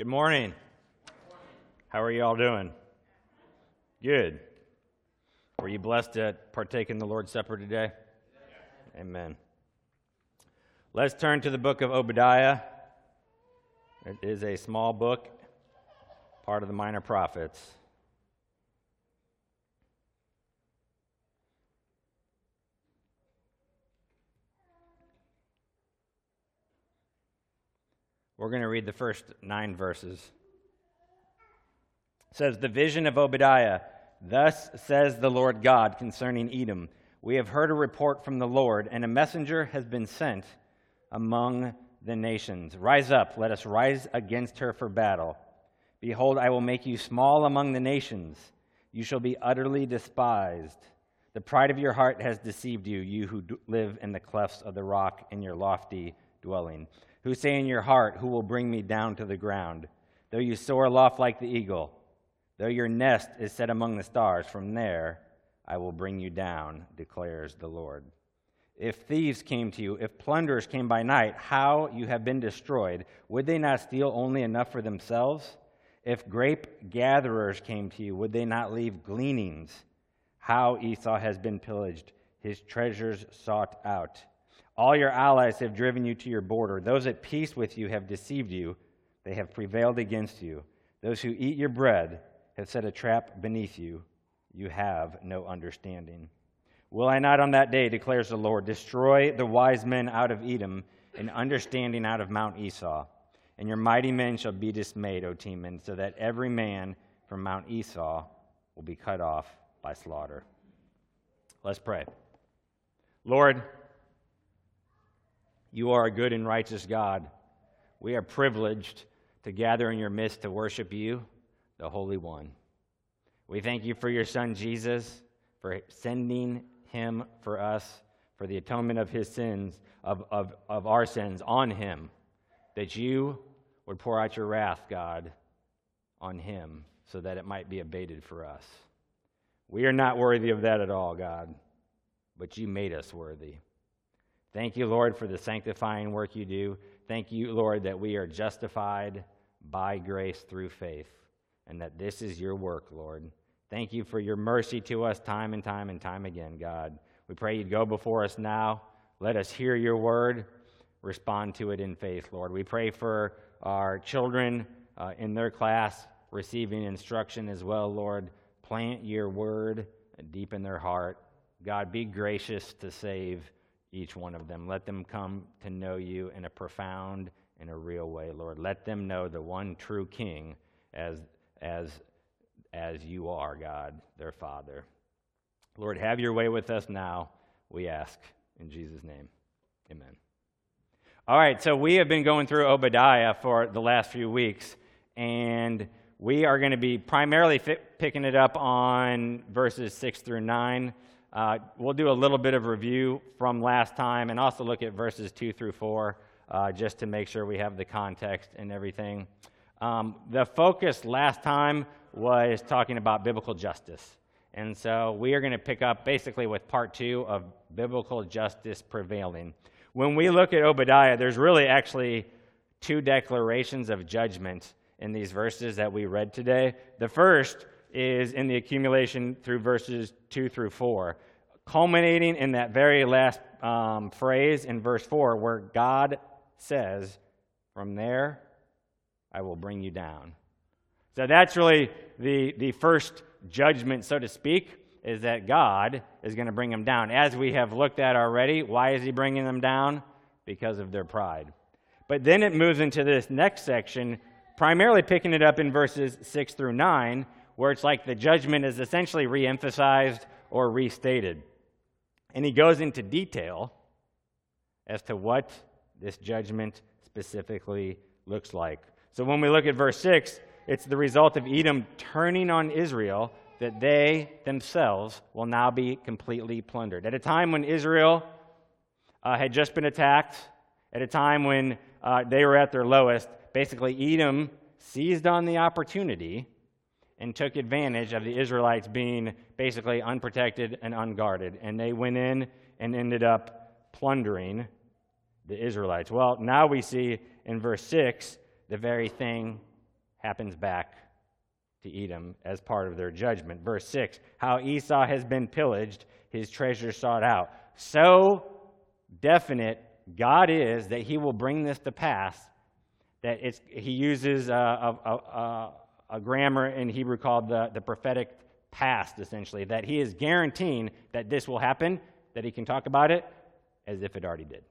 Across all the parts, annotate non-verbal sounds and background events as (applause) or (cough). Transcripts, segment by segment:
Good morning. How are you all doing? Good. Were you blessed to partake in the Lord's Supper today? Amen. Let's turn to the book of Obadiah. It is a small book, part of the minor prophets. We're going to read the first nine verses. It says, The vision of Obadiah. Thus says the Lord God concerning Edom We have heard a report from the Lord, and a messenger has been sent among the nations. Rise up, let us rise against her for battle. Behold, I will make you small among the nations. You shall be utterly despised. The pride of your heart has deceived you, you who live in the clefts of the rock in your lofty dwelling who say in your heart, Who will bring me down to the ground? Though you soar aloft like the eagle, though your nest is set among the stars, from there I will bring you down, declares the Lord. If thieves came to you, if plunderers came by night, how you have been destroyed, would they not steal only enough for themselves? If grape gatherers came to you, would they not leave gleanings? How Esau has been pillaged, his treasures sought out. All your allies have driven you to your border. Those at peace with you have deceived you. They have prevailed against you. Those who eat your bread have set a trap beneath you. You have no understanding. Will I not on that day, declares the Lord, destroy the wise men out of Edom and understanding out of Mount Esau? And your mighty men shall be dismayed, O Teman, so that every man from Mount Esau will be cut off by slaughter. Let's pray. Lord, you are a good and righteous God. We are privileged to gather in your midst to worship you, the Holy One. We thank you for your Son, Jesus, for sending him for us, for the atonement of his sins, of, of, of our sins on him, that you would pour out your wrath, God, on him, so that it might be abated for us. We are not worthy of that at all, God, but you made us worthy. Thank you, Lord, for the sanctifying work you do. Thank you, Lord, that we are justified by grace through faith and that this is your work, Lord. Thank you for your mercy to us time and time and time again, God. We pray you'd go before us now. Let us hear your word, respond to it in faith, Lord. We pray for our children uh, in their class receiving instruction as well, Lord. Plant your word deep in their heart. God, be gracious to save each one of them. Let them come to know you in a profound and a real way, Lord. Let them know the one true King as, as, as you are, God, their Father. Lord, have your way with us now, we ask. In Jesus' name, amen. All right, so we have been going through Obadiah for the last few weeks, and we are going to be primarily picking it up on verses 6 through 9. Uh, we'll do a little bit of review from last time and also look at verses 2 through 4 uh, just to make sure we have the context and everything. Um, the focus last time was talking about biblical justice. And so we are going to pick up basically with part two of biblical justice prevailing. When we look at Obadiah, there's really actually two declarations of judgment in these verses that we read today. The first is in the accumulation through verses 2 through 4, culminating in that very last um, phrase in verse 4 where God says, From there I will bring you down. So that's really the, the first judgment, so to speak, is that God is going to bring them down. As we have looked at already, why is He bringing them down? Because of their pride. But then it moves into this next section, primarily picking it up in verses 6 through 9, where it's like the judgment is essentially reemphasized or restated. And he goes into detail as to what this judgment specifically looks like. So when we look at verse 6, it's the result of Edom turning on Israel that they themselves will now be completely plundered. At a time when Israel uh, had just been attacked, at a time when uh, they were at their lowest, basically Edom seized on the opportunity and took advantage of the Israelites being basically unprotected and unguarded. And they went in and ended up plundering the Israelites. Well, now we see in verse 6 the very thing happens back to Edom as part of their judgment. Verse 6 How Esau has been pillaged, his treasure sought out. So definite God is that he will bring this to pass that it's, he uses uh, a, a, a, a grammar in Hebrew called the, the prophetic past, essentially, that he is guaranteeing that this will happen, that he can talk about it as if it already did.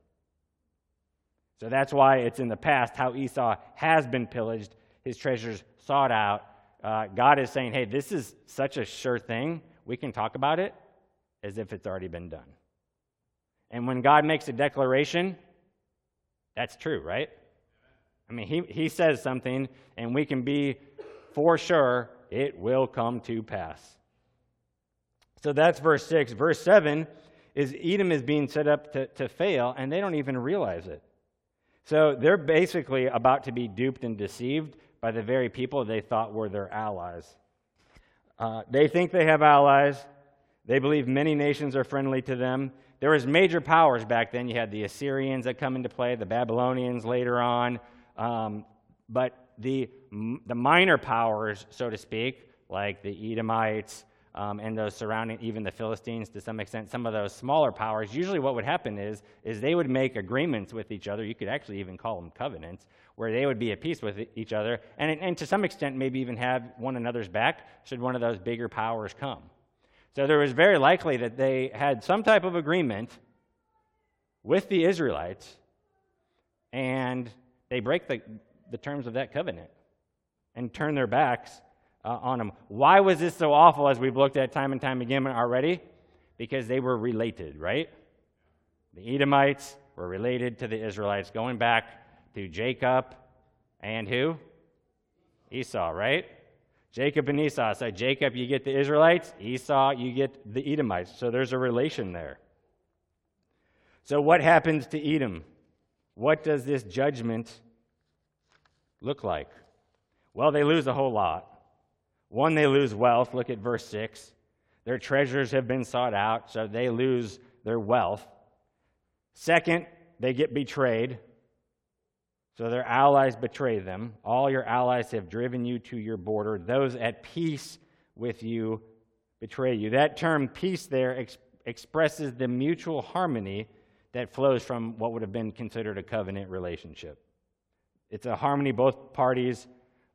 So that's why it's in the past how Esau has been pillaged, his treasures sought out. Uh, God is saying, hey, this is such a sure thing, we can talk about it as if it's already been done. And when God makes a declaration, that's true, right? I mean, he, he says something, and we can be for sure it will come to pass. So that's verse 6. Verse 7 is Edom is being set up to, to fail, and they don't even realize it. So they're basically about to be duped and deceived by the very people they thought were their allies. Uh, they think they have allies. They believe many nations are friendly to them. There was major powers back then. You had the Assyrians that come into play, the Babylonians later on. Um, but the, the minor powers, so to speak, like the Edomites um, and those surrounding, even the Philistines to some extent, some of those smaller powers, usually what would happen is, is they would make agreements with each other. You could actually even call them covenants, where they would be at peace with each other, and, and to some extent maybe even have one another's back should one of those bigger powers come. So there was very likely that they had some type of agreement with the Israelites, and they break the, the terms of that covenant and turn their backs uh, on them. Why was this so awful as we've looked at time and time again already? Because they were related, right? The Edomites were related to the Israelites, going back to Jacob and who? Esau, right? Jacob and Esau. So Jacob, you get the Israelites. Esau, you get the Edomites. So there's a relation there. So what happens to Edom? What does this judgment look like? Well, they lose a whole lot. One, they lose wealth. Look at verse 6. Their treasures have been sought out, so they lose their wealth. Second, they get betrayed. So their allies betray them. All your allies have driven you to your border. Those at peace with you betray you. That term peace there ex- expresses the mutual harmony that flows from what would have been considered a covenant relationship. It's a harmony both parties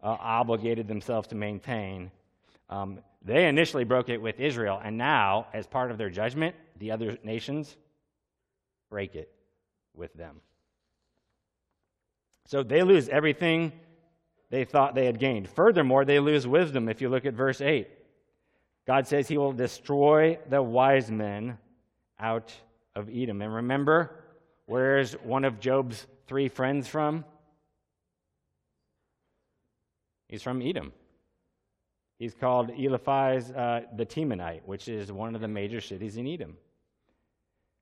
uh, obligated themselves to maintain. Um, they initially broke it with Israel, and now, as part of their judgment, the other nations break it with them. So they lose everything they thought they had gained. Furthermore, they lose wisdom if you look at verse 8. God says he will destroy the wise men out of Edom. And remember, where's one of Job's three friends from? He's from Edom. He's called Eliphaz uh, the Temanite, which is one of the major cities in Edom.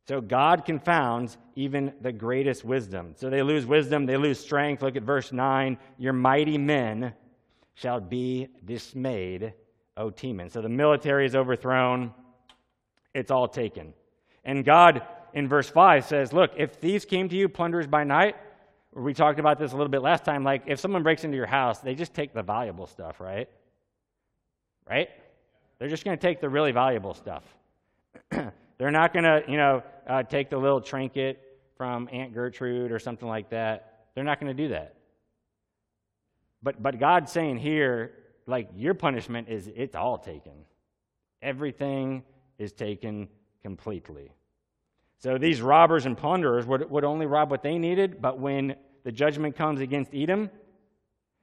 So God confounds even the greatest wisdom. So they lose wisdom, they lose strength. Look at verse 9. Your mighty men shall be dismayed, O Teman. So the military is overthrown, it's all taken. And God, in verse 5, says, Look, if thieves came to you, plunderers by night, we talked about this a little bit last time. Like, if someone breaks into your house, they just take the valuable stuff, right? Right? They're just going to take the really valuable stuff. (clears throat) They're not going to, you know, uh, take the little trinket from Aunt Gertrude or something like that. They're not going to do that. But, but God's saying here, like, your punishment is it's all taken. Everything is taken completely. So these robbers and plunderers would, would only rob what they needed, but when the judgment comes against Edom,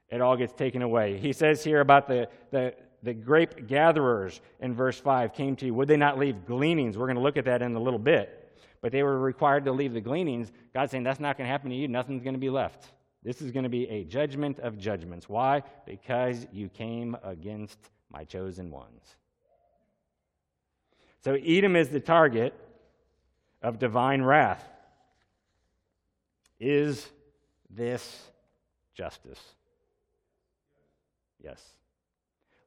it all gets taken away. He says here about the, the, the grape gatherers in verse 5 came to you. Would they not leave gleanings? We're going to look at that in a little bit. But they were required to leave the gleanings. God's saying that's not going to happen to you. Nothing's going to be left. This is going to be a judgment of judgments. Why? Because you came against my chosen ones. So Edom is the target of divine wrath. Is this justice? Yes.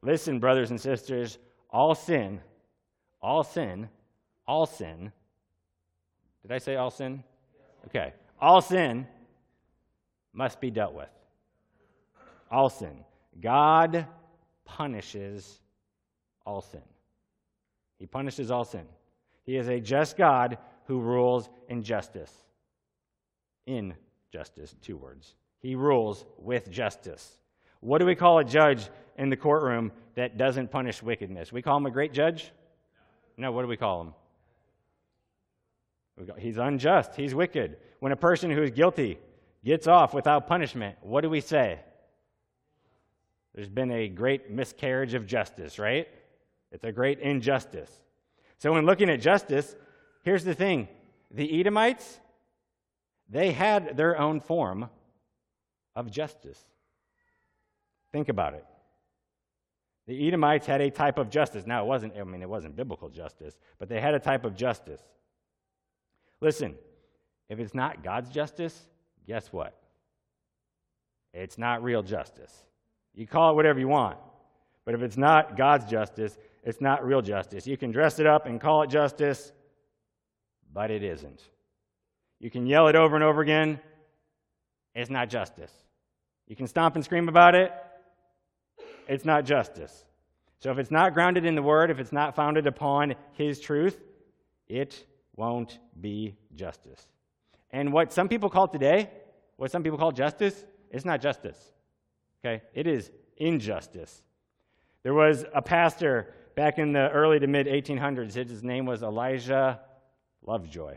Listen, brothers and sisters, all sin, all sin, all sin. Did I say all sin? Okay. All sin must be dealt with. All sin. God punishes all sin. He punishes all sin. He is a just God who rules in justice. In justice, two words. He rules with justice. What do we call a judge in the courtroom that doesn't punish wickedness? We call him a great judge? No, what do we call him? He's unjust. He's wicked. When a person who is guilty gets off without punishment, what do we say? There's been a great miscarriage of justice, right? It's a great injustice. So, when looking at justice, here's the thing the Edomites, they had their own form of justice. Think about it. The Edomites had a type of justice. Now, it wasn't, I mean, it wasn't biblical justice, but they had a type of justice. Listen, if it's not God's justice, guess what? It's not real justice. You call it whatever you want, but if it's not God's justice, it's not real justice. You can dress it up and call it justice, but it isn't. You can yell it over and over again, it's not justice. You can stomp and scream about it, it's not justice. So if it's not grounded in the Word, if it's not founded upon His truth, it won't be justice. And what some people call today, what some people call justice, it's not justice. Okay? It is injustice. There was a pastor back in the early to mid 1800s. His name was Elijah Lovejoy.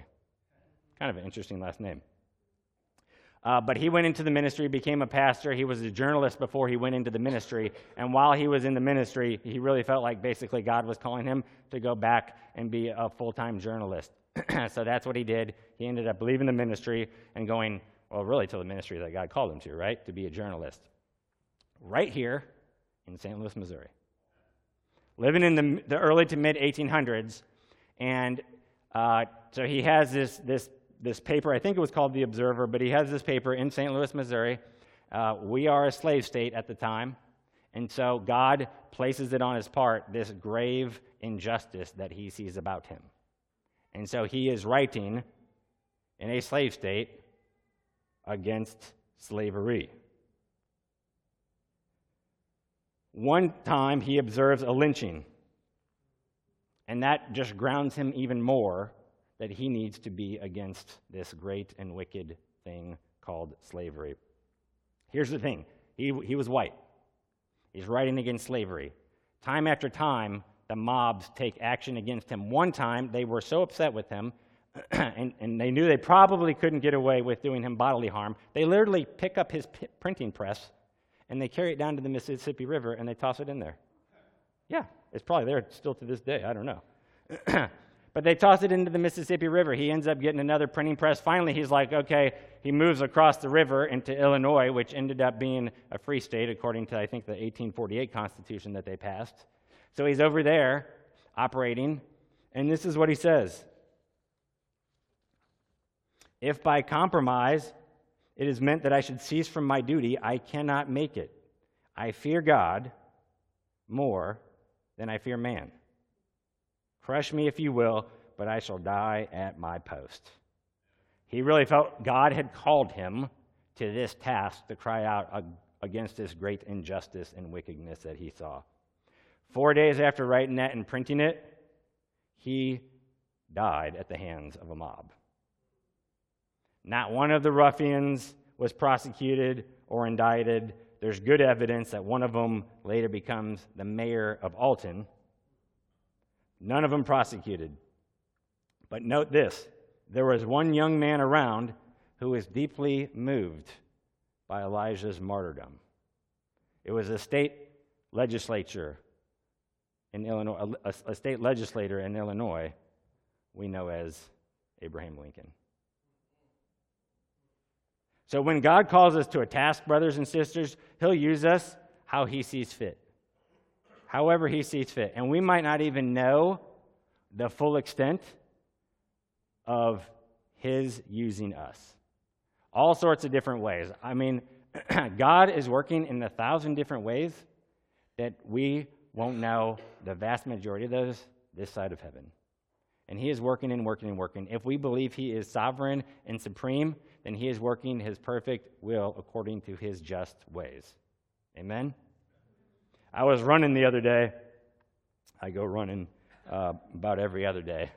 Kind of an interesting last name. Uh, but he went into the ministry, became a pastor. He was a journalist before he went into the ministry. And while he was in the ministry, he really felt like basically God was calling him to go back and be a full time journalist. (clears throat) so that's what he did. He ended up leaving the ministry and going, well, really to the ministry that God called him to, right? To be a journalist. Right here in St. Louis, Missouri. Living in the, the early to mid 1800s. And uh, so he has this, this, this paper, I think it was called The Observer, but he has this paper in St. Louis, Missouri. Uh, we are a slave state at the time. And so God places it on his part, this grave injustice that he sees about him. And so he is writing in a slave state against slavery. One time he observes a lynching, and that just grounds him even more that he needs to be against this great and wicked thing called slavery. Here's the thing he, he was white, he's writing against slavery. Time after time, the mobs take action against him. One time, they were so upset with him, (clears throat) and, and, they knew they probably couldn't get away with doing him bodily harm. They literally pick up his p- printing press and they carry it down to the Mississippi River and they toss it in there. Yeah, it's probably there still to this day. I don't know. (clears throat) but they toss it into the Mississippi River. He ends up getting another printing press. Finally, he's like, okay, he moves across the river into Illinois, which ended up being a free state according to, I think, the 1848 Constitution that they passed. So he's over there operating, and this is what he says If by compromise it is meant that I should cease from my duty, I cannot make it. I fear God more than I fear man. Crush me if you will, but I shall die at my post. He really felt God had called him to this task to cry out against this great injustice and wickedness that he saw. Four days after writing that and printing it, he died at the hands of a mob. Not one of the ruffians was prosecuted or indicted. There's good evidence that one of them later becomes the mayor of Alton. None of them prosecuted. But note this there was one young man around who was deeply moved by Elijah's martyrdom. It was a state legislature in Illinois, a, a state legislator in Illinois, we know as Abraham Lincoln. So when God calls us to a task, brothers and sisters, He'll use us how He sees fit, however He sees fit. And we might not even know the full extent of His using us. All sorts of different ways. I mean, (clears throat) God is working in a thousand different ways that we won't know the vast majority of those this side of heaven. And He is working and working and working. If we believe He is sovereign and supreme, then he is working his perfect will according to his just ways. Amen? I was running the other day. I go running uh, about every other day.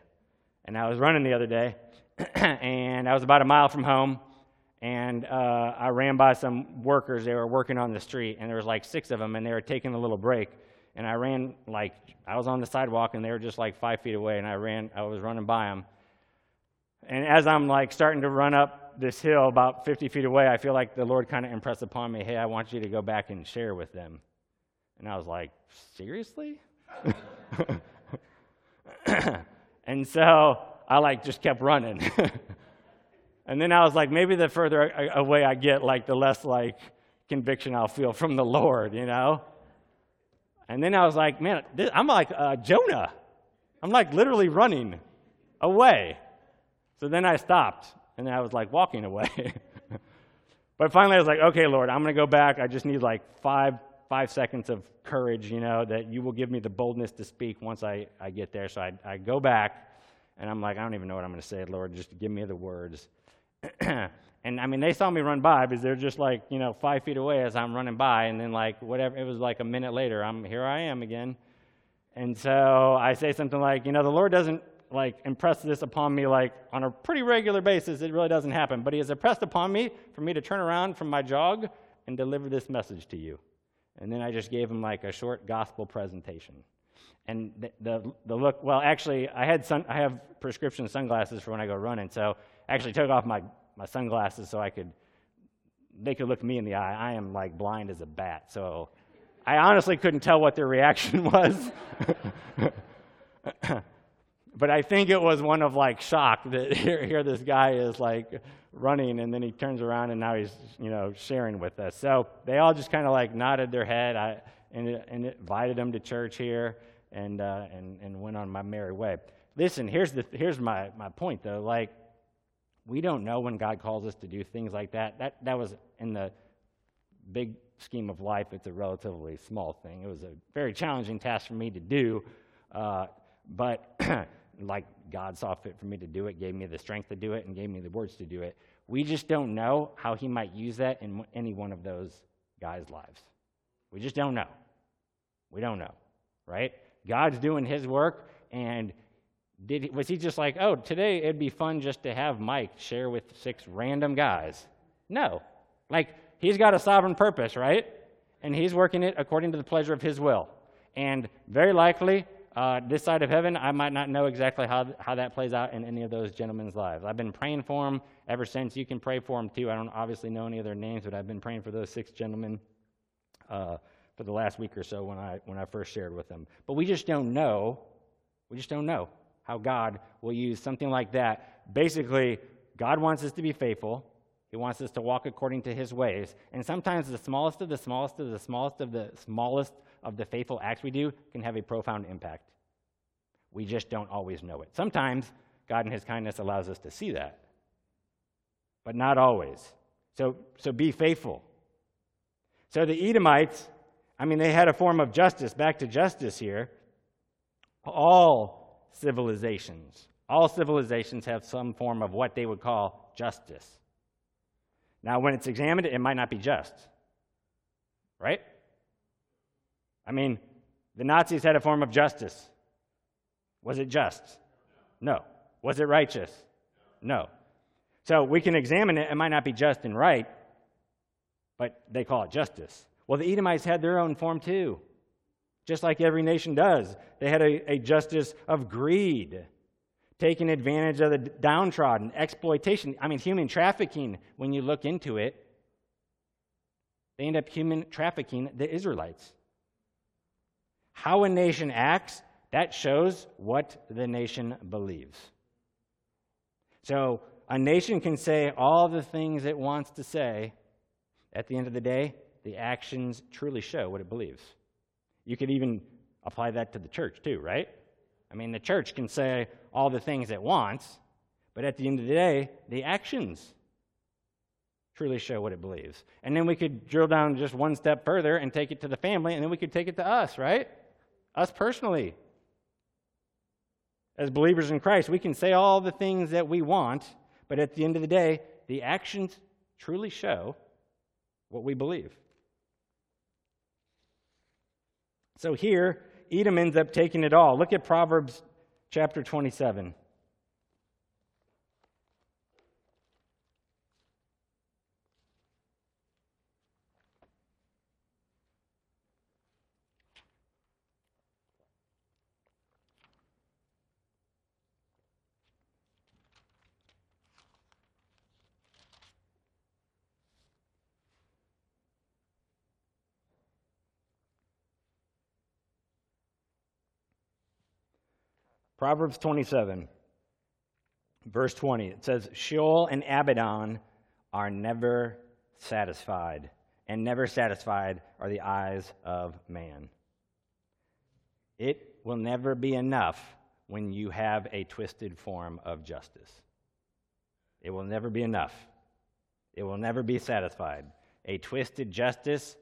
And I was running the other day, (clears throat) and I was about a mile from home, and uh, I ran by some workers. They were working on the street, and there was like six of them, and they were taking a little break. And I ran like I was on the sidewalk, and they were just like five feet away, and I ran. I was running by them, and as I'm like starting to run up this hill about 50 feet away, I feel like the Lord kind of impressed upon me, "Hey, I want you to go back and share with them." And I was like, "Seriously?" (laughs) and so I like just kept running. (laughs) and then I was like, maybe the further away I get, like the less like conviction I'll feel from the Lord, you know? And then I was like, man, this, I'm like uh, Jonah. I'm like literally running away. So then I stopped and I was like walking away. (laughs) but finally I was like, okay, Lord, I'm going to go back. I just need like five, five seconds of courage, you know, that you will give me the boldness to speak once I, I get there. So I, I go back and I'm like, I don't even know what I'm going to say, Lord. Just give me the words. (clears throat) and I mean, they saw me run by because they're just like, you know, five feet away as I'm running by. And then, like, whatever, it was like a minute later, I'm here I am again. And so I say something like, you know, the Lord doesn't like impress this upon me like on a pretty regular basis. It really doesn't happen. But He has impressed upon me for me to turn around from my jog and deliver this message to you. And then I just gave him like a short gospel presentation. And the, the, the look, well, actually, I, had sun, I have prescription sunglasses for when I go running. So I actually took off my, my sunglasses so I could, they could look me in the eye. I am like blind as a bat. So I honestly couldn't tell what their reaction (laughs) was. (laughs) but I think it was one of like shock that (laughs) here, here this guy is like running and then he turns around and now he's you know sharing with us. So they all just kind of like nodded their head. I and, and invited them to church here and uh, and and went on my merry way. Listen, here's the here's my my point though. Like we don't know when God calls us to do things like that. That that was in the big scheme of life. It's a relatively small thing. It was a very challenging task for me to do, uh, but (clears throat) like God saw fit for me to do it, gave me the strength to do it, and gave me the words to do it. We just don't know how He might use that in any one of those guys' lives. We just don't know. We don't know, right? God's doing His work, and did he, was He just like, oh, today it'd be fun just to have Mike share with six random guys? No. Like, He's got a sovereign purpose, right? And He's working it according to the pleasure of His will. And very likely, uh, this side of heaven, I might not know exactly how, how that plays out in any of those gentlemen's lives. I've been praying for them ever since. You can pray for them too. I don't obviously know any of their names, but I've been praying for those six gentlemen uh, for the last week or so when I, when I first shared with them. But we just don't know. We just don't know how God will use something like that. Basically, God wants us to be faithful. He wants us to walk according to his ways. And sometimes the smallest of the smallest of the smallest of the smallest of the faithful acts we do can have a profound impact. We just don't always know it. Sometimes God in his kindness allows us to see that, but not always. So, so be faithful. So the Edomites, I mean, they had a form of justice, back to justice here. All civilizations, all civilizations have some form of what they would call justice. Now, when it's examined, it might not be just, right? I mean, the Nazis had a form of justice. Was it just? No. Was it righteous? No. So we can examine it. It might not be just and right, but they call it justice. Well, the Edomites had their own form too, just like every nation does. They had a, a justice of greed, taking advantage of the downtrodden, exploitation. I mean, human trafficking, when you look into it, they end up human trafficking the Israelites. How a nation acts, that shows what the nation believes. So a nation can say all the things it wants to say. At the end of the day, the actions truly show what it believes. You could even apply that to the church, too, right? I mean, the church can say all the things it wants, but at the end of the day, the actions truly show what it believes. And then we could drill down just one step further and take it to the family, and then we could take it to us, right? Us personally. As believers in Christ, we can say all the things that we want, but at the end of the day, the actions truly show what we believe. So here, Edom ends up taking it all. Look at Proverbs chapter 27. Proverbs 27, verse 20. It says, Sheol and Abaddon are never satisfied, and never satisfied are the eyes of man. It will never be enough when you have a twisted form of justice. It will never be enough. It will never be satisfied. A twisted justice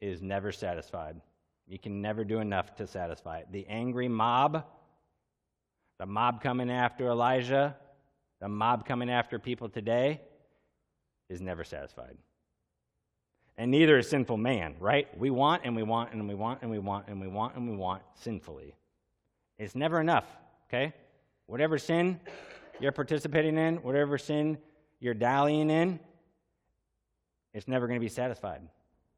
is never satisfied. You can never do enough to satisfy it. The angry mob the mob coming after Elijah, the mob coming after people today, is never satisfied. And neither is sinful man, right? We want and we want and we want and we want and we want and we want sinfully. It's never enough, okay? Whatever sin you're participating in, whatever sin you're dallying in, it's never going to be satisfied.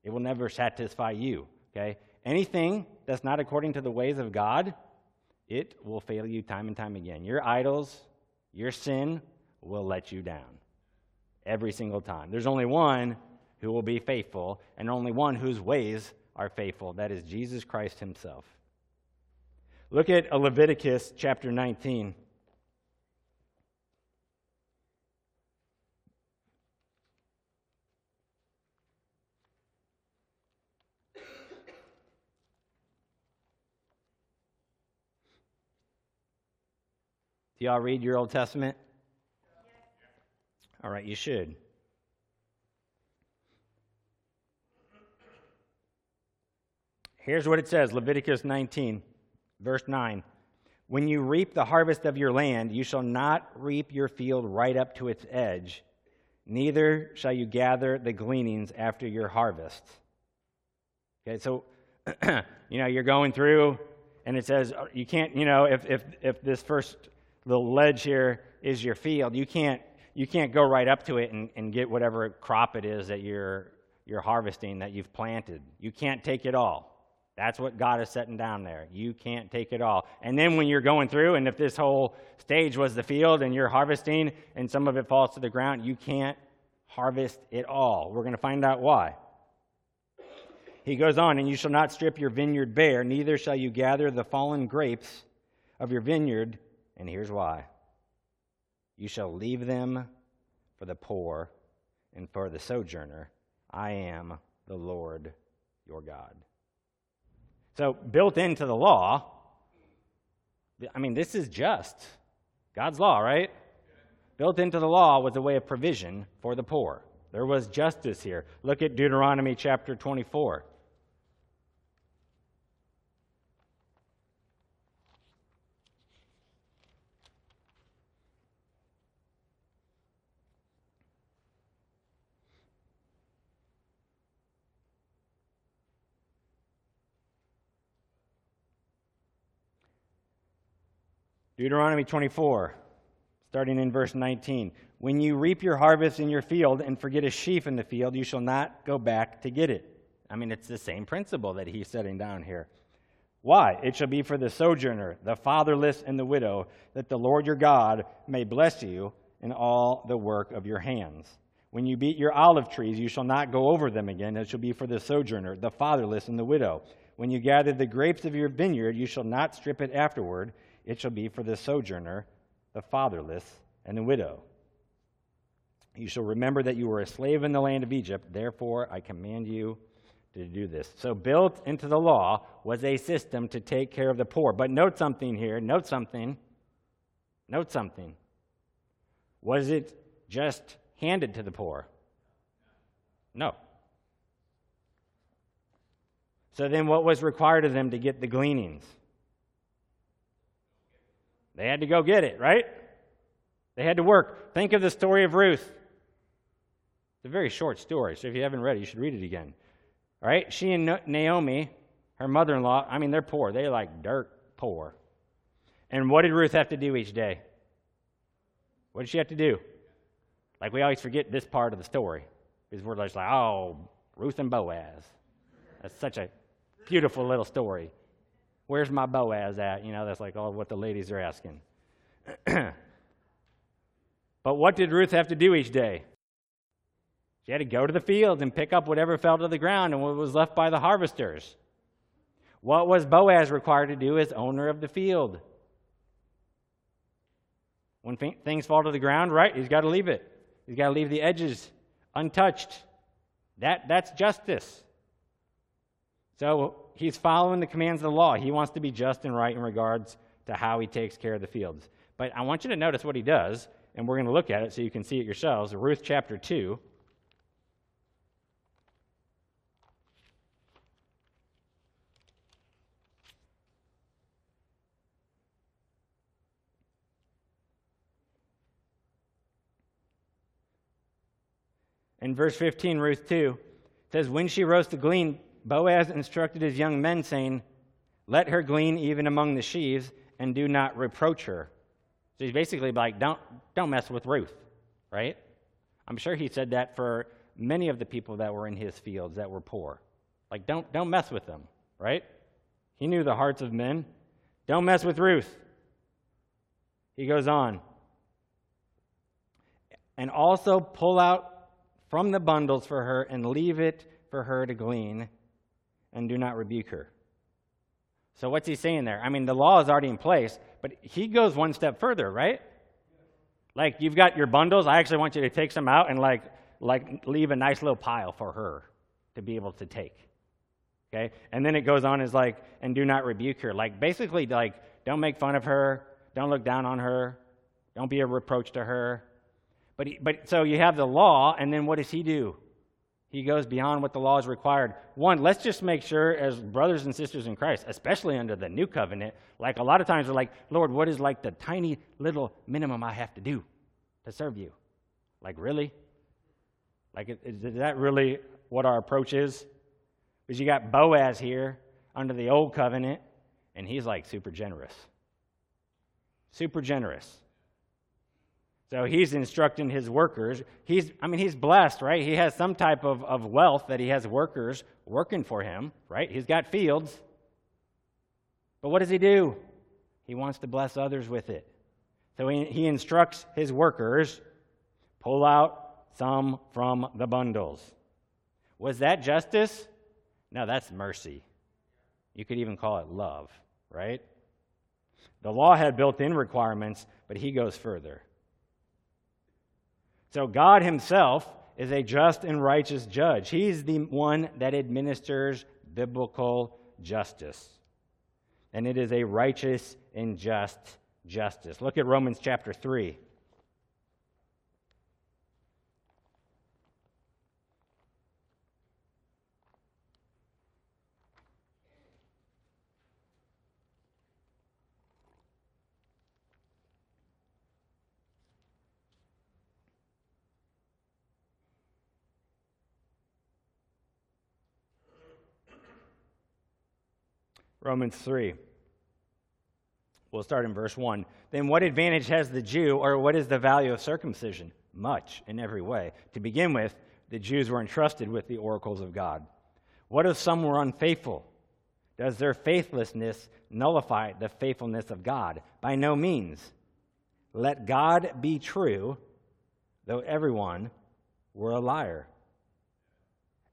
It will never satisfy you, okay? Anything that's not according to the ways of God it will fail you time and time again. Your idols, your sin will let you down every single time. There's only one who will be faithful, and only one whose ways are faithful. That is Jesus Christ himself. Look at Leviticus chapter 19. Do y'all read your Old Testament? All right, you should. Here's what it says Leviticus 19, verse 9. When you reap the harvest of your land, you shall not reap your field right up to its edge, neither shall you gather the gleanings after your harvest. Okay, so, (clears throat) you know, you're going through, and it says uh, you can't, you know, if, if, if this first the ledge here is your field. You can't, you can't go right up to it and, and get whatever crop it is that you're, you're harvesting that you've planted. You can't take it all. That's what God is setting down there. You can't take it all. And then when you're going through, and if this whole stage was the field and you're harvesting and some of it falls to the ground, you can't harvest it all. We're going to find out why. He goes on, and you shall not strip your vineyard bare, neither shall you gather the fallen grapes of your vineyard and here's why You shall leave them for the poor and for the sojourner. I am the Lord your God. So, built into the law, I mean, this is just God's law, right? Built into the law was a way of provision for the poor. There was justice here. Look at Deuteronomy chapter 24. Deuteronomy 24, starting in verse 19. When you reap your harvest in your field and forget a sheaf in the field, you shall not go back to get it. I mean, it's the same principle that he's setting down here. Why? It shall be for the sojourner, the fatherless, and the widow, that the Lord your God may bless you in all the work of your hands. When you beat your olive trees, you shall not go over them again. It shall be for the sojourner, the fatherless, and the widow. When you gather the grapes of your vineyard, you shall not strip it afterward it shall be for the sojourner, the fatherless, and the widow. You shall remember that you were a slave in the land of Egypt. Therefore, I command you to do this. So, built into the law was a system to take care of the poor. But note something here. Note something. Note something. Was it just handed to the poor? No. So, then what was required of them to get the gleanings? They had to go get it, right? They had to work. Think of the story of Ruth. It's a very short story, so if you haven't read it, you should read it again. All right? She and Naomi, Her mother in law, I mean, they're poor. They're like dirt poor. And what did Ruth have to do each day? What did she have to do? Like, we always forget this part of the story because we're just like, oh, Ruth and Boaz. That's such a beautiful little story. Where's my Boaz at? You know, that's like all what the ladies are asking. (clears throat) but what did Ruth have to do each day? She had to go to the fields and pick up whatever fell to the ground and what was left by the harvesters. What was Boaz required to do as owner of the field? When things fall to the ground, right, he's got to leave it. He's got to leave the edges untouched. That, that's justice. So he's following the commands of the law. He wants to be just and right in regards to how he takes care of the fields. But I want you to notice what he does, and we're going to look at it so you can see it yourselves. Ruth chapter 2. In verse 15, Ruth 2, says, When she rose to glean, Boaz instructed his young men, saying, Let her glean even among the sheaves, and do not reproach her. So he's basically like, Don't, don't mess with Ruth, right? I'm sure he said that for many of the people that were in his fields that were poor. Like, don't, don't mess with them, right? He knew the hearts of men. Don't mess with Ruth. He goes on. And also pull out from the bundles for her and leave it for her to glean, and do not rebuke her. So, what's he saying there? I mean, the law is already in place, but he goes one step further, right? Like, you've got your bundles. I actually want you to take some out and, like, like leave a nice little pile for her to be able to take. Okay? And then it goes on as like, and do not rebuke her. Like, basically, like, don't make fun of her. Don't look down on her. Don't be a reproach to her. But, he, but so you have the law, and then what does he do? He goes beyond what the law is required. One, let's just make sure, as brothers and sisters in Christ, especially under the new covenant, like a lot of times we're like, Lord, what is like the tiny little minimum I have to do to serve you? Like, really? Like, is, that really what our approach is? Because you got Boaz here under the old covenant, and he's like super generous. Super generous. So he's instructing his workers. He's, I mean, he's blessed, right? He has some type of, of wealth that he has workers working for him, right? He's got fields. But what does he do? He wants to bless others with it. So he, he instructs his workers pull out some from the bundles. Was that justice? No, that's mercy. You could even call it love, right? The law had built in requirements, but he goes further. So God Himself is a just and righteous judge. He's the one that administers biblical justice. And it is a righteous and just justice. Look at Romans chapter 3. Romans 3. We'll start in verse 1. Then, what advantage has the Jew, or what is the value of circumcision? Much in every way. To begin with, the Jews were entrusted with the oracles of God. What if some were unfaithful? Does their faithlessness nullify the faithfulness of God? By no means. Let God be true, though everyone were a liar.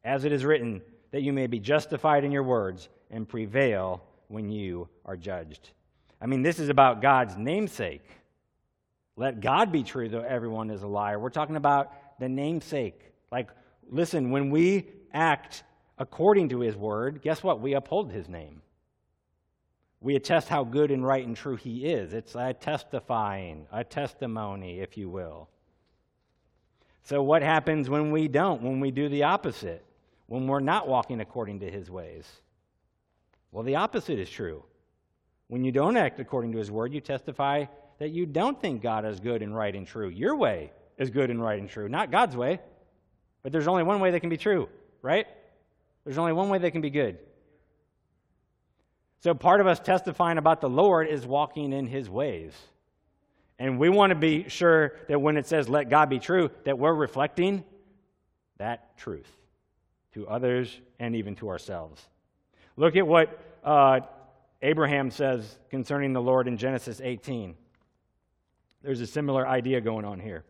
As it is written, that you may be justified in your words and prevail when you are judged. I mean, this is about God's namesake. Let God be true, though everyone is a liar. We're talking about the namesake. Like, listen, when we act according to his word, guess what? We uphold his name. We attest how good and right and true he is. It's a testifying, a testimony, if you will. So, what happens when we don't, when we do the opposite, when we're not walking according to his ways? Well, the opposite is true. When you don't act according to his word, you testify that you don't think God is good and right and true. Your way is good and right and true, not God's way. But there's only one way that can be true, right? There's only one way that can be good. So part of us testifying about the Lord is walking in his ways. And we want to be sure that when it says, let God be true, that we're reflecting that truth to others and even to ourselves. Look at what uh, Abraham says concerning the Lord in Genesis 18. There's a similar idea going on here.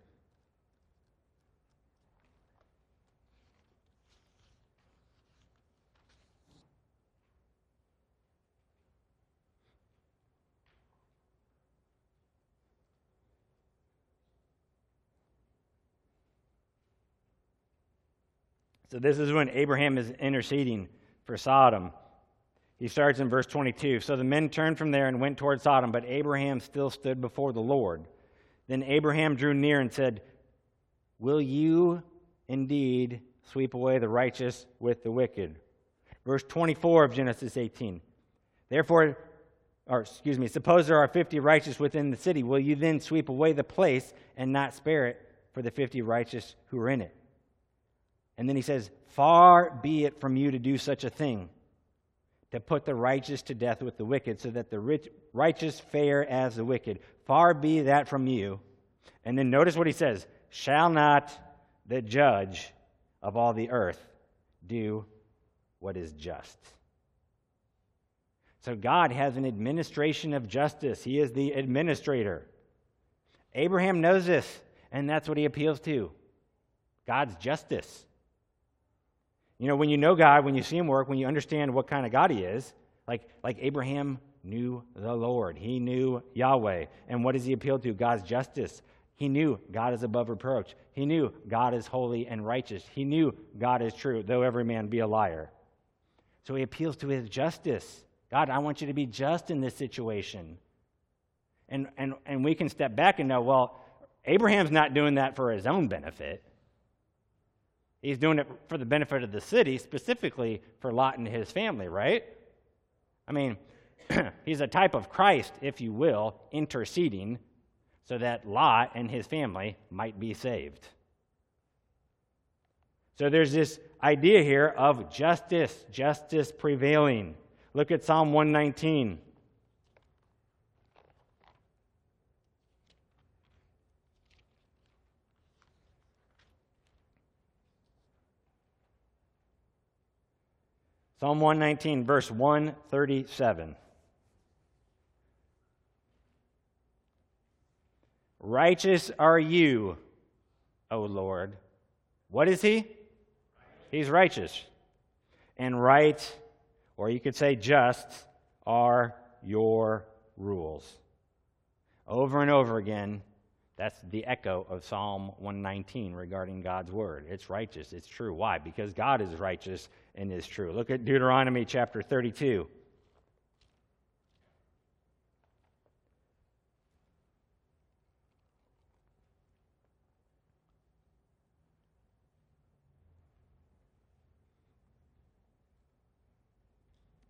So, this is when Abraham is interceding for Sodom. He starts in verse 22. So the men turned from there and went toward Sodom, but Abraham still stood before the Lord. Then Abraham drew near and said, Will you indeed sweep away the righteous with the wicked? Verse 24 of Genesis 18. Therefore, or excuse me, suppose there are 50 righteous within the city. Will you then sweep away the place and not spare it for the 50 righteous who are in it? And then he says, Far be it from you to do such a thing, to put the righteous to death with the wicked, so that the rich, righteous fare as the wicked. Far be that from you. And then notice what he says Shall not the judge of all the earth do what is just? So God has an administration of justice, He is the administrator. Abraham knows this, and that's what he appeals to God's justice. You know, when you know God, when you see Him work, when you understand what kind of God He is, like, like Abraham knew the Lord, he knew Yahweh. And what does he appeal to? God's justice. He knew God is above reproach. He knew God is holy and righteous. He knew God is true, though every man be a liar. So he appeals to his justice. God, I want you to be just in this situation. And, and, and we can step back and know, well, Abraham's not doing that for his own benefit. He's doing it for the benefit of the city, specifically for Lot and his family, right? I mean, (clears throat) he's a type of Christ, if you will, interceding so that Lot and his family might be saved. So there's this idea here of justice, justice prevailing. Look at Psalm 119. Psalm 119, verse 137. Righteous are you, O Lord. What is he? He's righteous. And right, or you could say just, are your rules. Over and over again, that's the echo of Psalm 119 regarding God's word. It's righteous, it's true. Why? Because God is righteous and is true. Look at Deuteronomy chapter 32.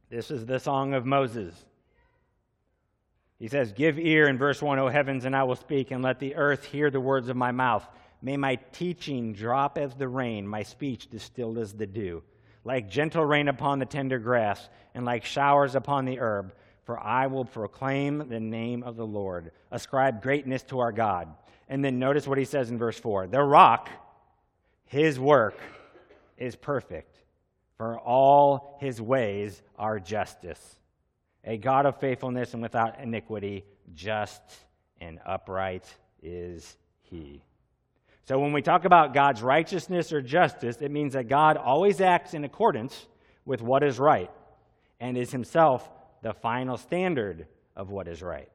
This is the song of Moses. He says, Give ear in verse 1, O heavens, and I will speak, and let the earth hear the words of my mouth. May my teaching drop as the rain, my speech distilled as the dew, like gentle rain upon the tender grass, and like showers upon the herb. For I will proclaim the name of the Lord, ascribe greatness to our God. And then notice what he says in verse 4 The rock, his work, is perfect, for all his ways are justice a God of faithfulness and without iniquity, just and upright is he. So when we talk about God's righteousness or justice, it means that God always acts in accordance with what is right and is himself the final standard of what is right.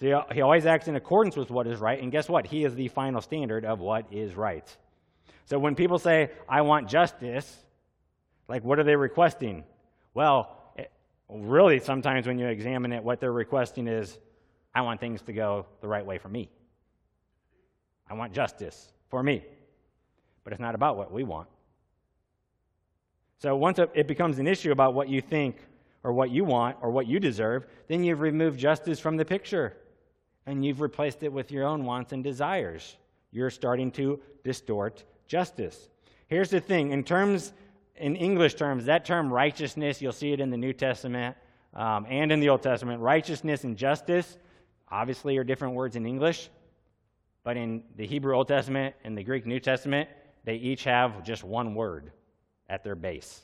So he always acts in accordance with what is right, and guess what? He is the final standard of what is right. So when people say, I want justice, like what are they requesting? Well, really, sometimes when you examine it, what they're requesting is, I want things to go the right way for me. I want justice for me. But it's not about what we want. So once it becomes an issue about what you think or what you want or what you deserve, then you've removed justice from the picture and you've replaced it with your own wants and desires. You're starting to distort justice. Here's the thing in terms in English terms, that term righteousness, you'll see it in the New Testament, um, and in the Old Testament. Righteousness and justice, obviously, are different words in English, but in the Hebrew Old Testament and the Greek New Testament, they each have just one word at their base.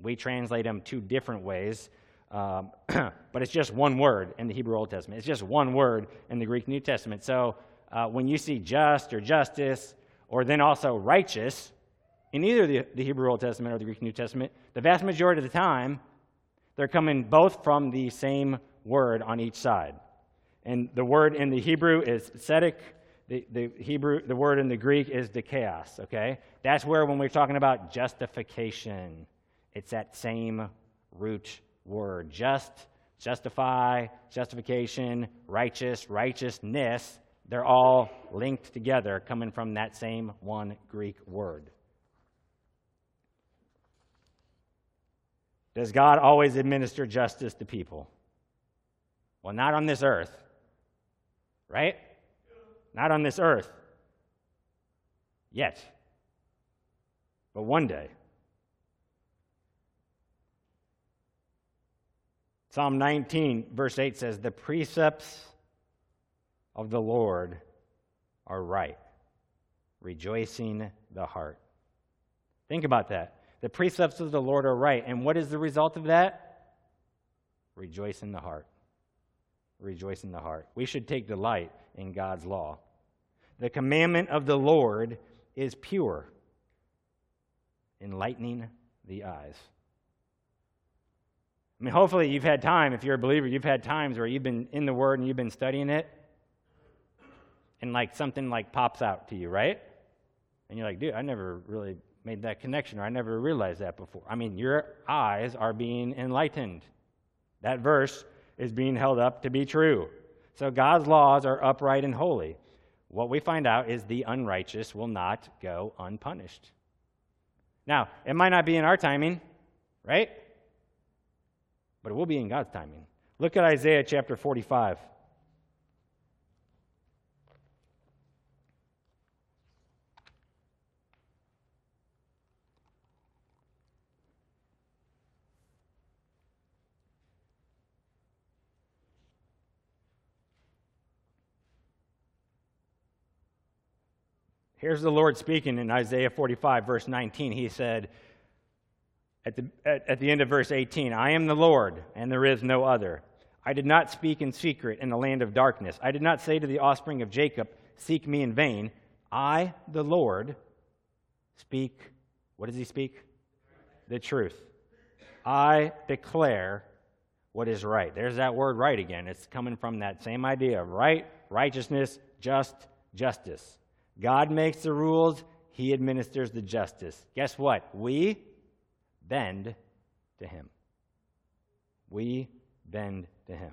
We translate them two different ways, um, (clears throat) but it's just one word in the Hebrew Old Testament. It's just one word in the Greek New Testament. So uh, when you see just or justice, or then also righteous, in either the, the Hebrew Old Testament or the Greek New Testament, the vast majority of the time, they're coming both from the same word on each side. And the word in the Hebrew is tzedek. The, the Hebrew, the word in the Greek is dikaios, okay? That's where when we're talking about justification, it's that same root word. Just, justify, justification, righteous, righteousness, they're all linked together, coming from that same one Greek word. Does God always administer justice to people? Well, not on this earth, right? Not on this earth yet. But one day. Psalm 19, verse 8 says, The precepts of the Lord are right, rejoicing the heart. Think about that. The precepts of the Lord are right. And what is the result of that? Rejoice in the heart. Rejoice in the heart. We should take delight in God's law. The commandment of the Lord is pure, enlightening the eyes. I mean, hopefully, you've had time, if you're a believer, you've had times where you've been in the Word and you've been studying it, and like something like pops out to you, right? And you're like, dude, I never really made that connection, or I never realized that before. I mean, your eyes are being enlightened. That verse is being held up to be true. So God's laws are upright and holy. What we find out is the unrighteous will not go unpunished. Now, it might not be in our timing, right? But it will be in God's timing. Look at Isaiah chapter 45. Here's the Lord speaking in Isaiah 45, verse 19. He said, at the, at, at the end of verse 18, I am the Lord, and there is no other. I did not speak in secret in the land of darkness. I did not say to the offspring of Jacob, Seek me in vain. I, the Lord, speak. What does he speak? The truth. I declare what is right. There's that word right again. It's coming from that same idea of right, righteousness, just, justice. God makes the rules, He administers the justice. Guess what? We bend to Him. We bend to Him.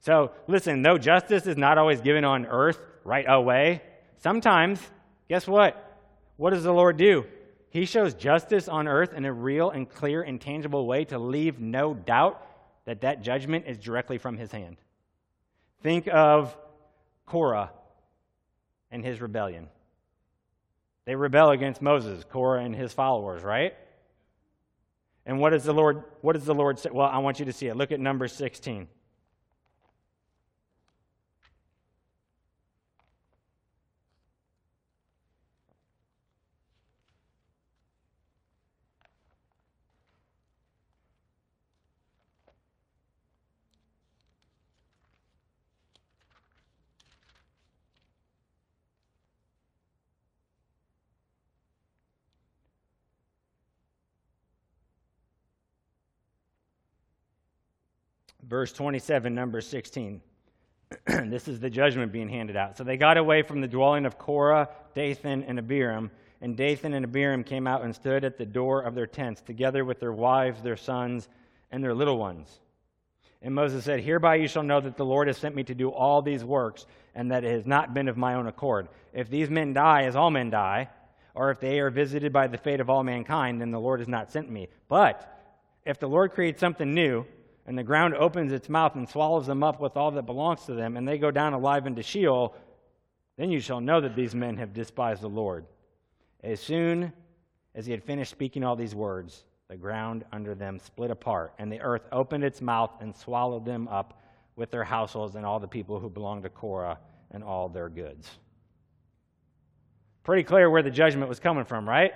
So, listen, though justice is not always given on earth right away, sometimes, guess what? What does the Lord do? He shows justice on earth in a real and clear and tangible way to leave no doubt that that judgment is directly from His hand. Think of Korah and his rebellion. They rebel against Moses, Korah, and his followers, right? And what does the Lord what does the Lord say? Well, I want you to see it. Look at number 16. Verse 27, number 16. (clears throat) this is the judgment being handed out. So they got away from the dwelling of Korah, Dathan, and Abiram. And Dathan and Abiram came out and stood at the door of their tents, together with their wives, their sons, and their little ones. And Moses said, Hereby you shall know that the Lord has sent me to do all these works, and that it has not been of my own accord. If these men die, as all men die, or if they are visited by the fate of all mankind, then the Lord has not sent me. But if the Lord creates something new, and the ground opens its mouth and swallows them up with all that belongs to them, and they go down alive into Sheol, then you shall know that these men have despised the Lord. As soon as he had finished speaking all these words, the ground under them split apart, and the earth opened its mouth and swallowed them up with their households and all the people who belonged to Korah and all their goods. Pretty clear where the judgment was coming from, right?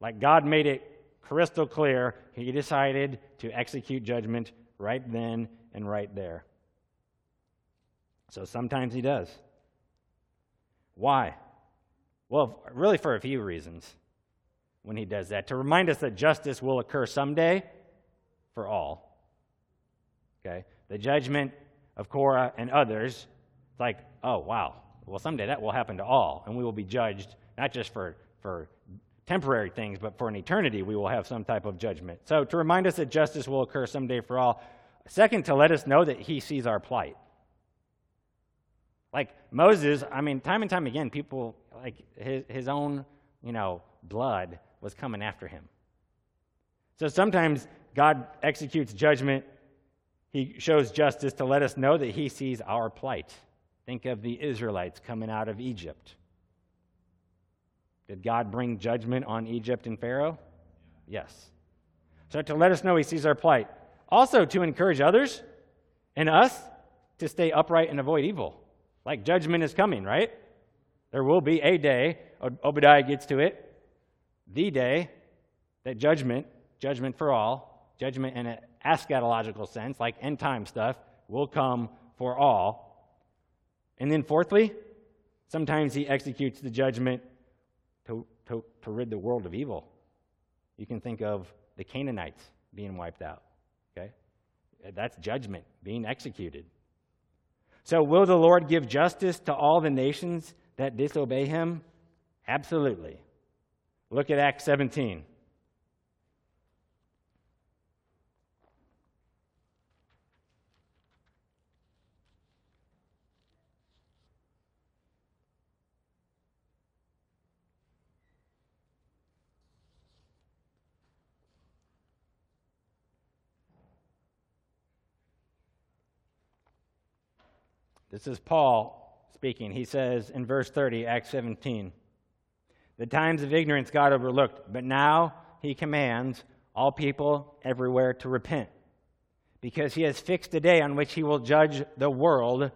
Like God made it crystal clear. He decided to execute judgment right then and right there. So sometimes He does. Why? Well, really for a few reasons when he does that to remind us that justice will occur someday for all. Okay? The judgment of Korah and others, it's like, oh, wow. Well, someday that will happen to all, and we will be judged not just for, for temporary things, but for an eternity, we will have some type of judgment. So, to remind us that justice will occur someday for all. Second, to let us know that he sees our plight. Like Moses, I mean, time and time again, people, like his, his own, you know, blood was coming after him. So sometimes God executes judgment, He shows justice to let us know that He sees our plight. Think of the Israelites coming out of Egypt. Did God bring judgment on Egypt and Pharaoh? Yes. So to let us know He sees our plight. Also to encourage others and us to stay upright and avoid evil. Like judgment is coming, right? There will be a day, Obadiah gets to it, the day that judgment, judgment for all, judgment in an eschatological sense, like end time stuff, will come for all. And then, fourthly, sometimes he executes the judgment to, to, rid the world of evil. You can think of the Canaanites being wiped out. Okay? That's judgment being executed. So, will the Lord give justice to all the nations that disobey him? Absolutely. Look at Acts 17. This is Paul speaking. He says in verse 30, Acts 17. The times of ignorance God overlooked, but now he commands all people everywhere to repent, because he has fixed a day on which he will judge the world.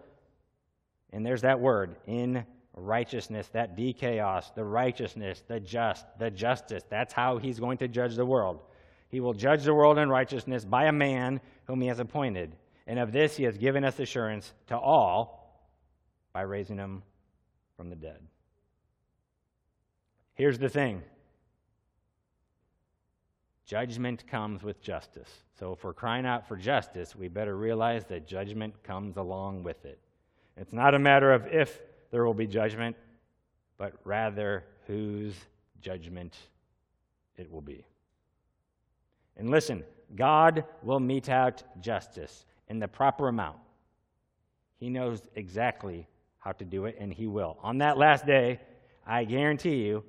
And there's that word, in righteousness, that dikaios, the righteousness, the just, the justice. That's how he's going to judge the world. He will judge the world in righteousness by a man whom he has appointed. And of this he has given us assurance to all by raising him from the dead. Here's the thing judgment comes with justice. So if we're crying out for justice, we better realize that judgment comes along with it. It's not a matter of if there will be judgment, but rather whose judgment it will be. And listen, God will mete out justice in the proper amount. He knows exactly how to do it, and He will. On that last day, I guarantee you,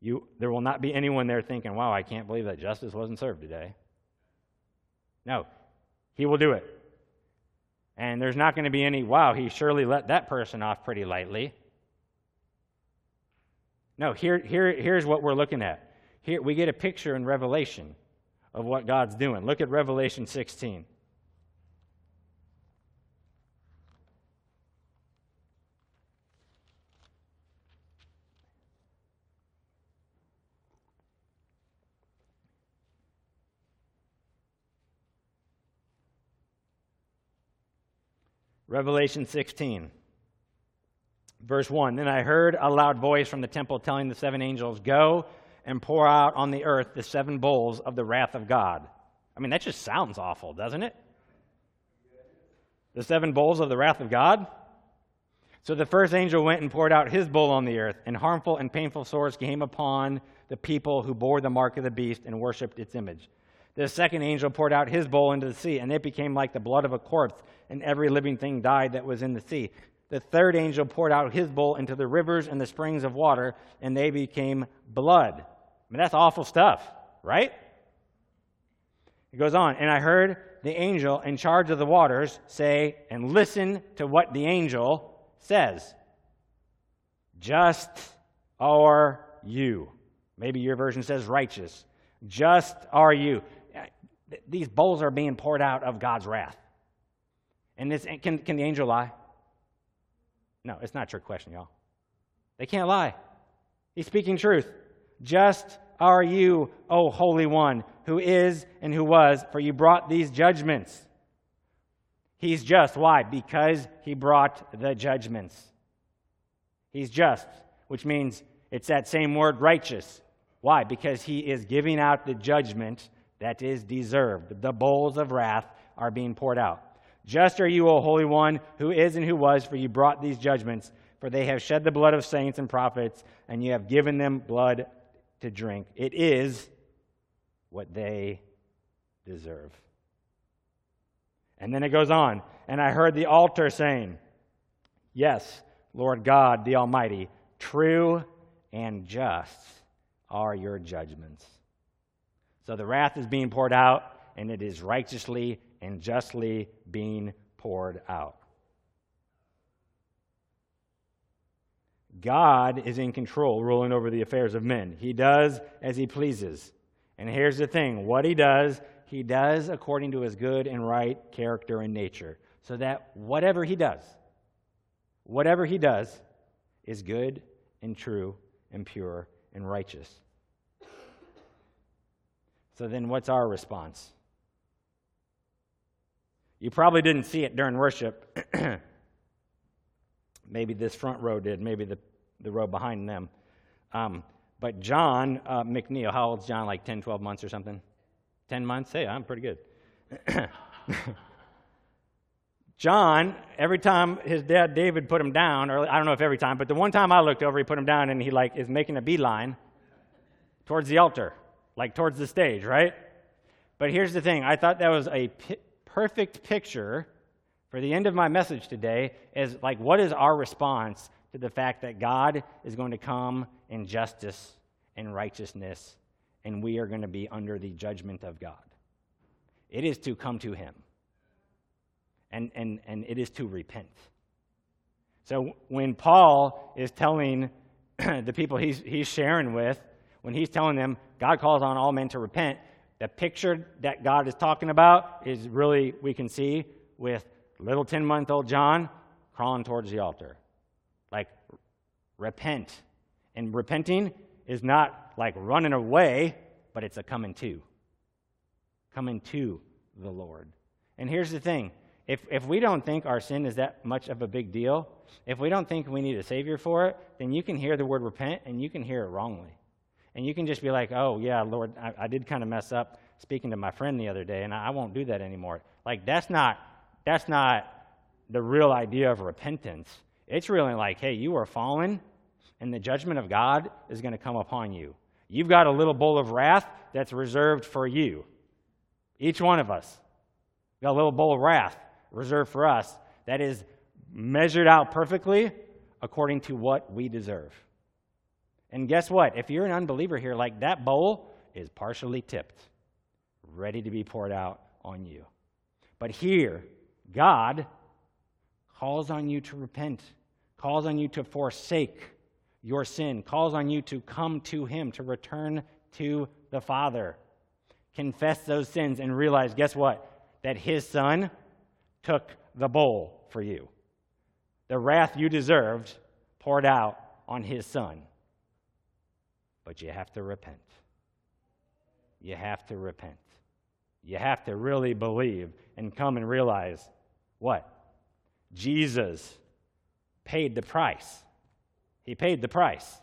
you, there will not be anyone there thinking, wow, I can't believe that justice wasn't served today. No, he will do it. And there's not going to be any, wow, he surely let that person off pretty lightly. No, here, here, here's what we're looking at. Here we get a picture in Revelation of what God's doing. Look at Revelation 16. Revelation 16, verse 1. Then I heard a loud voice from the temple telling the seven angels, Go and pour out on the earth the seven bowls of the wrath of God. I mean, that just sounds awful, doesn't it? The seven bowls of the wrath of God? So the first angel went and poured out his bowl on the earth, and harmful and painful sores came upon the people who bore the mark of the beast and worshipped its image. The second angel poured out his bowl into the sea, and it became like the blood of a corpse, and every living thing died that was in the sea. The third angel poured out his bowl into the rivers and the springs of water, and they became blood. I mean, that's awful stuff, right? It goes on, and I heard the angel in charge of the waters say, and listen to what the angel says. Just are you. Maybe your version says righteous Just are you. These bowls are being poured out of God's wrath. And this, can, can the angel lie? No, it's not trick question, y'all. They can't lie. He's speaking truth. Just are you, O Holy One, who is and who was, for you brought these judgments. He's just. Why? Because he brought the judgments. He's just, which means it's that same word, righteous. Why? Because he is giving out the judgment that is deserved. The bowls of wrath are being poured out. Just are you, O Holy One, who is and who was, for you brought these judgments. For they have shed the blood of saints and prophets, and you have given them blood to drink. It is what they deserve. And then it goes on, and I heard the altar saying, Yes, Lord God, the Almighty, true and just are your judgments. So the wrath is being poured out, and it is righteously and justly being poured out. God is in control, ruling over the affairs of men. He does as he pleases. And here's the thing what he does, he does according to his good and right character and nature. So that whatever he does, whatever he does, is good and true and pure and righteous. So then, what's our response? You probably didn't see it during worship. (clears throat) maybe this front row did, maybe the, the row behind them. Um, but John uh, McNeil, how old's John? Like 10, 12 months or something? 10 months? Hey, I'm pretty good. (coughs) John, every time his dad David put him down, or I don't know if every time, but the one time I looked over, he put him down and he like is making a beeline towards the altar, like towards the stage, right? But here's the thing I thought that was a p- perfect picture for the end of my message today is like, what is our response to the fact that God is going to come in justice and righteousness, and we are going to be under the judgment of God? It is to come to Him, and, and, and it is to repent. So when Paul is telling (clears throat) the people he's, he's sharing with, when he's telling them God calls on all men to repent, the picture that God is talking about is really, we can see with little 10 month old John crawling towards the altar. Like, repent. And repenting is not like running away, but it's a coming to. Coming to the Lord. And here's the thing if, if we don't think our sin is that much of a big deal, if we don't think we need a Savior for it, then you can hear the word repent and you can hear it wrongly. And you can just be like, oh, yeah, Lord, I, I did kind of mess up speaking to my friend the other day, and I, I won't do that anymore. Like, that's not, that's not the real idea of repentance. It's really like, hey, you are fallen, and the judgment of God is going to come upon you. You've got a little bowl of wrath that's reserved for you. Each one of us. Got a little bowl of wrath reserved for us that is measured out perfectly according to what we deserve. And guess what? If you're an unbeliever here, like that bowl is partially tipped, ready to be poured out on you. But here, God calls on you to repent, calls on you to forsake your sin, calls on you to come to Him, to return to the Father. Confess those sins and realize, guess what? That His Son took the bowl for you. The wrath you deserved poured out on His Son. But you have to repent. You have to repent. You have to really believe and come and realize what? Jesus paid the price. He paid the price,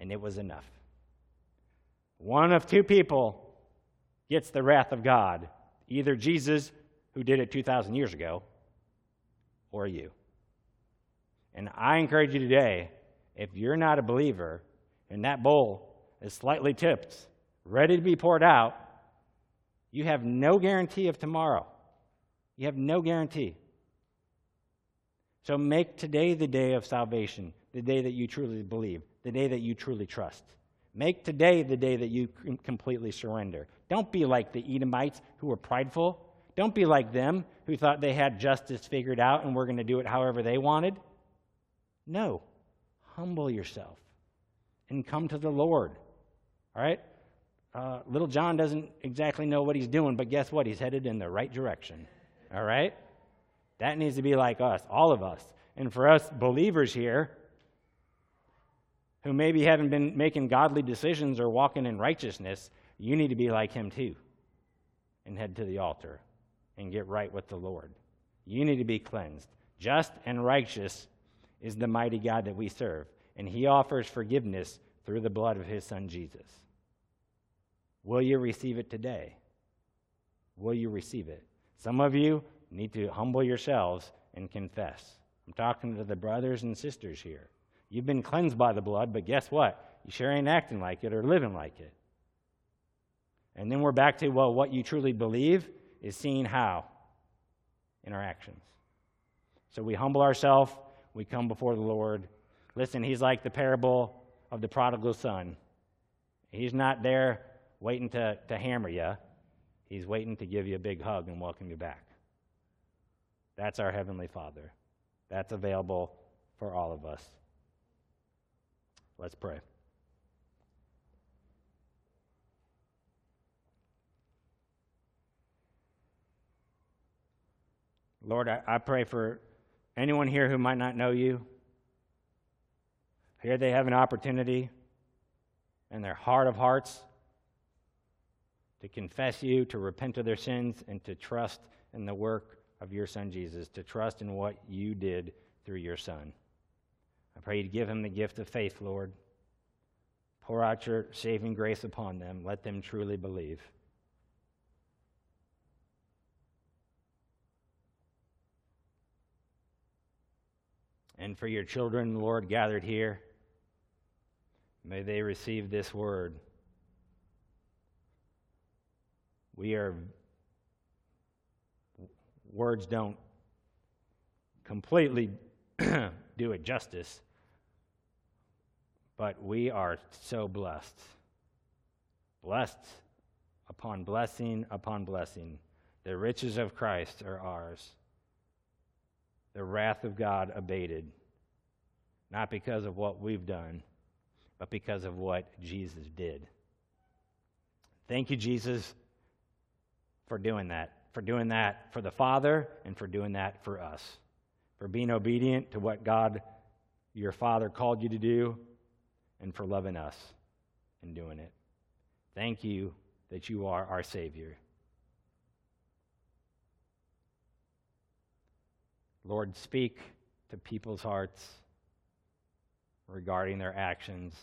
and it was enough. One of two people gets the wrath of God either Jesus, who did it 2,000 years ago, or you. And I encourage you today if you're not a believer, and that bowl is slightly tipped, ready to be poured out, you have no guarantee of tomorrow. You have no guarantee. So make today the day of salvation, the day that you truly believe, the day that you truly trust. Make today the day that you completely surrender. Don't be like the Edomites who were prideful. Don't be like them who thought they had justice figured out and were going to do it however they wanted. No. Humble yourself and come to the Lord. All right? uh, little John doesn't exactly know what he's doing, but guess what? He's headed in the right direction. All right? That needs to be like us, all of us. And for us believers here, who maybe haven't been making godly decisions or walking in righteousness, you need to be like him too and head to the altar and get right with the Lord. You need to be cleansed. Just and righteous is the mighty God that we serve, and he offers forgiveness through the blood of his son Jesus. Will you receive it today? Will you receive it? Some of you need to humble yourselves and confess. I'm talking to the brothers and sisters here. You've been cleansed by the blood, but guess what? You sure ain't acting like it or living like it. And then we're back to, well, what you truly believe is seen how? In our actions. So we humble ourselves, we come before the Lord. Listen, he's like the parable of the prodigal son. He's not there waiting to, to hammer you, he's waiting to give you a big hug and welcome you back. That's our Heavenly Father. That's available for all of us. Let's pray. Lord, I, I, pray for anyone here who might not know you. Here they have an opportunity in their heart of hearts to confess you, to repent of their sins, and to trust in the work of your Son Jesus, to trust in what you did through your Son. I pray you to give him the gift of faith, Lord. Pour out your saving grace upon them. Let them truly believe. And for your children, Lord, gathered here, may they receive this word. We are, words don't completely (clears throat) do it justice, but we are so blessed. Blessed upon blessing upon blessing. The riches of Christ are ours the wrath of God abated, not because of what we've done, but because of what Jesus did. Thank you, Jesus, for doing that, for doing that for the Father and for doing that for us, for being obedient to what God, your Father, called you to do, and for loving us and doing it. Thank you that you are our Savior. Lord, speak to people's hearts regarding their actions,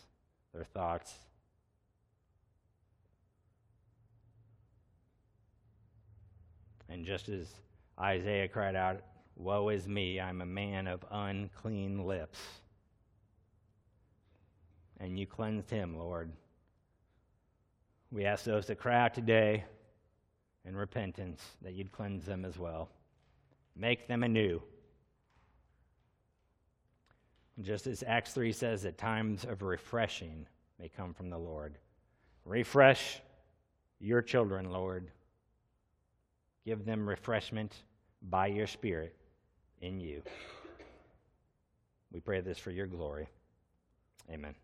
their thoughts. And just as Isaiah cried out, Woe is me, I'm a man of unclean lips. And you cleansed him, Lord. We ask those that cry out today in repentance that you'd cleanse them as well make them anew. Just as Acts 3 says that times of refreshing may come from the Lord. Refresh your children, Lord. Give them refreshment by your Spirit in you. We pray this for your glory. Amen.